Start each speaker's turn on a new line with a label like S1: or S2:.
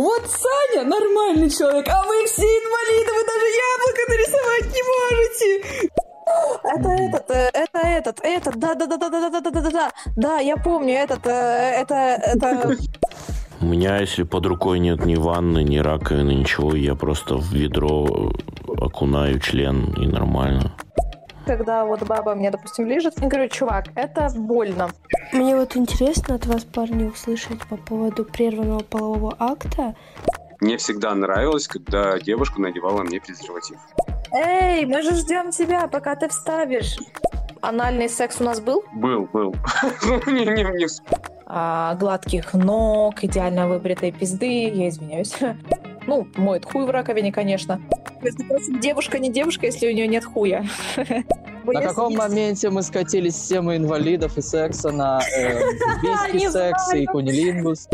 S1: Вот Саня нормальный человек, а вы все инвалиды, вы даже яблоко нарисовать не можете.
S2: Это этот, э, это этот, этот, да, да, да, да, да, да, да, да, да, да, да, я помню, этот, э, это, это.
S3: У меня, если под рукой нет ни ванны, ни раковины, ничего, я просто в ведро окунаю член и нормально.
S2: Когда вот баба мне, допустим, лежит, я говорю, чувак, это больно.
S4: Мне вот интересно от вас, парни, услышать по поводу прерванного полового акта.
S5: Мне всегда нравилось, когда девушка надевала мне презерватив.
S2: Эй, мы же ждем тебя, пока ты вставишь. Анальный секс у нас был?
S5: Был, был. Не, не, не.
S2: А, гладких ног, идеально выбритой пизды, я извиняюсь. Ну, моет хуй в раковине, конечно. Девушка не девушка, если у нее нет хуя.
S6: На каком моменте мы скатились с темы инвалидов и секса на э, секс и кунилингус?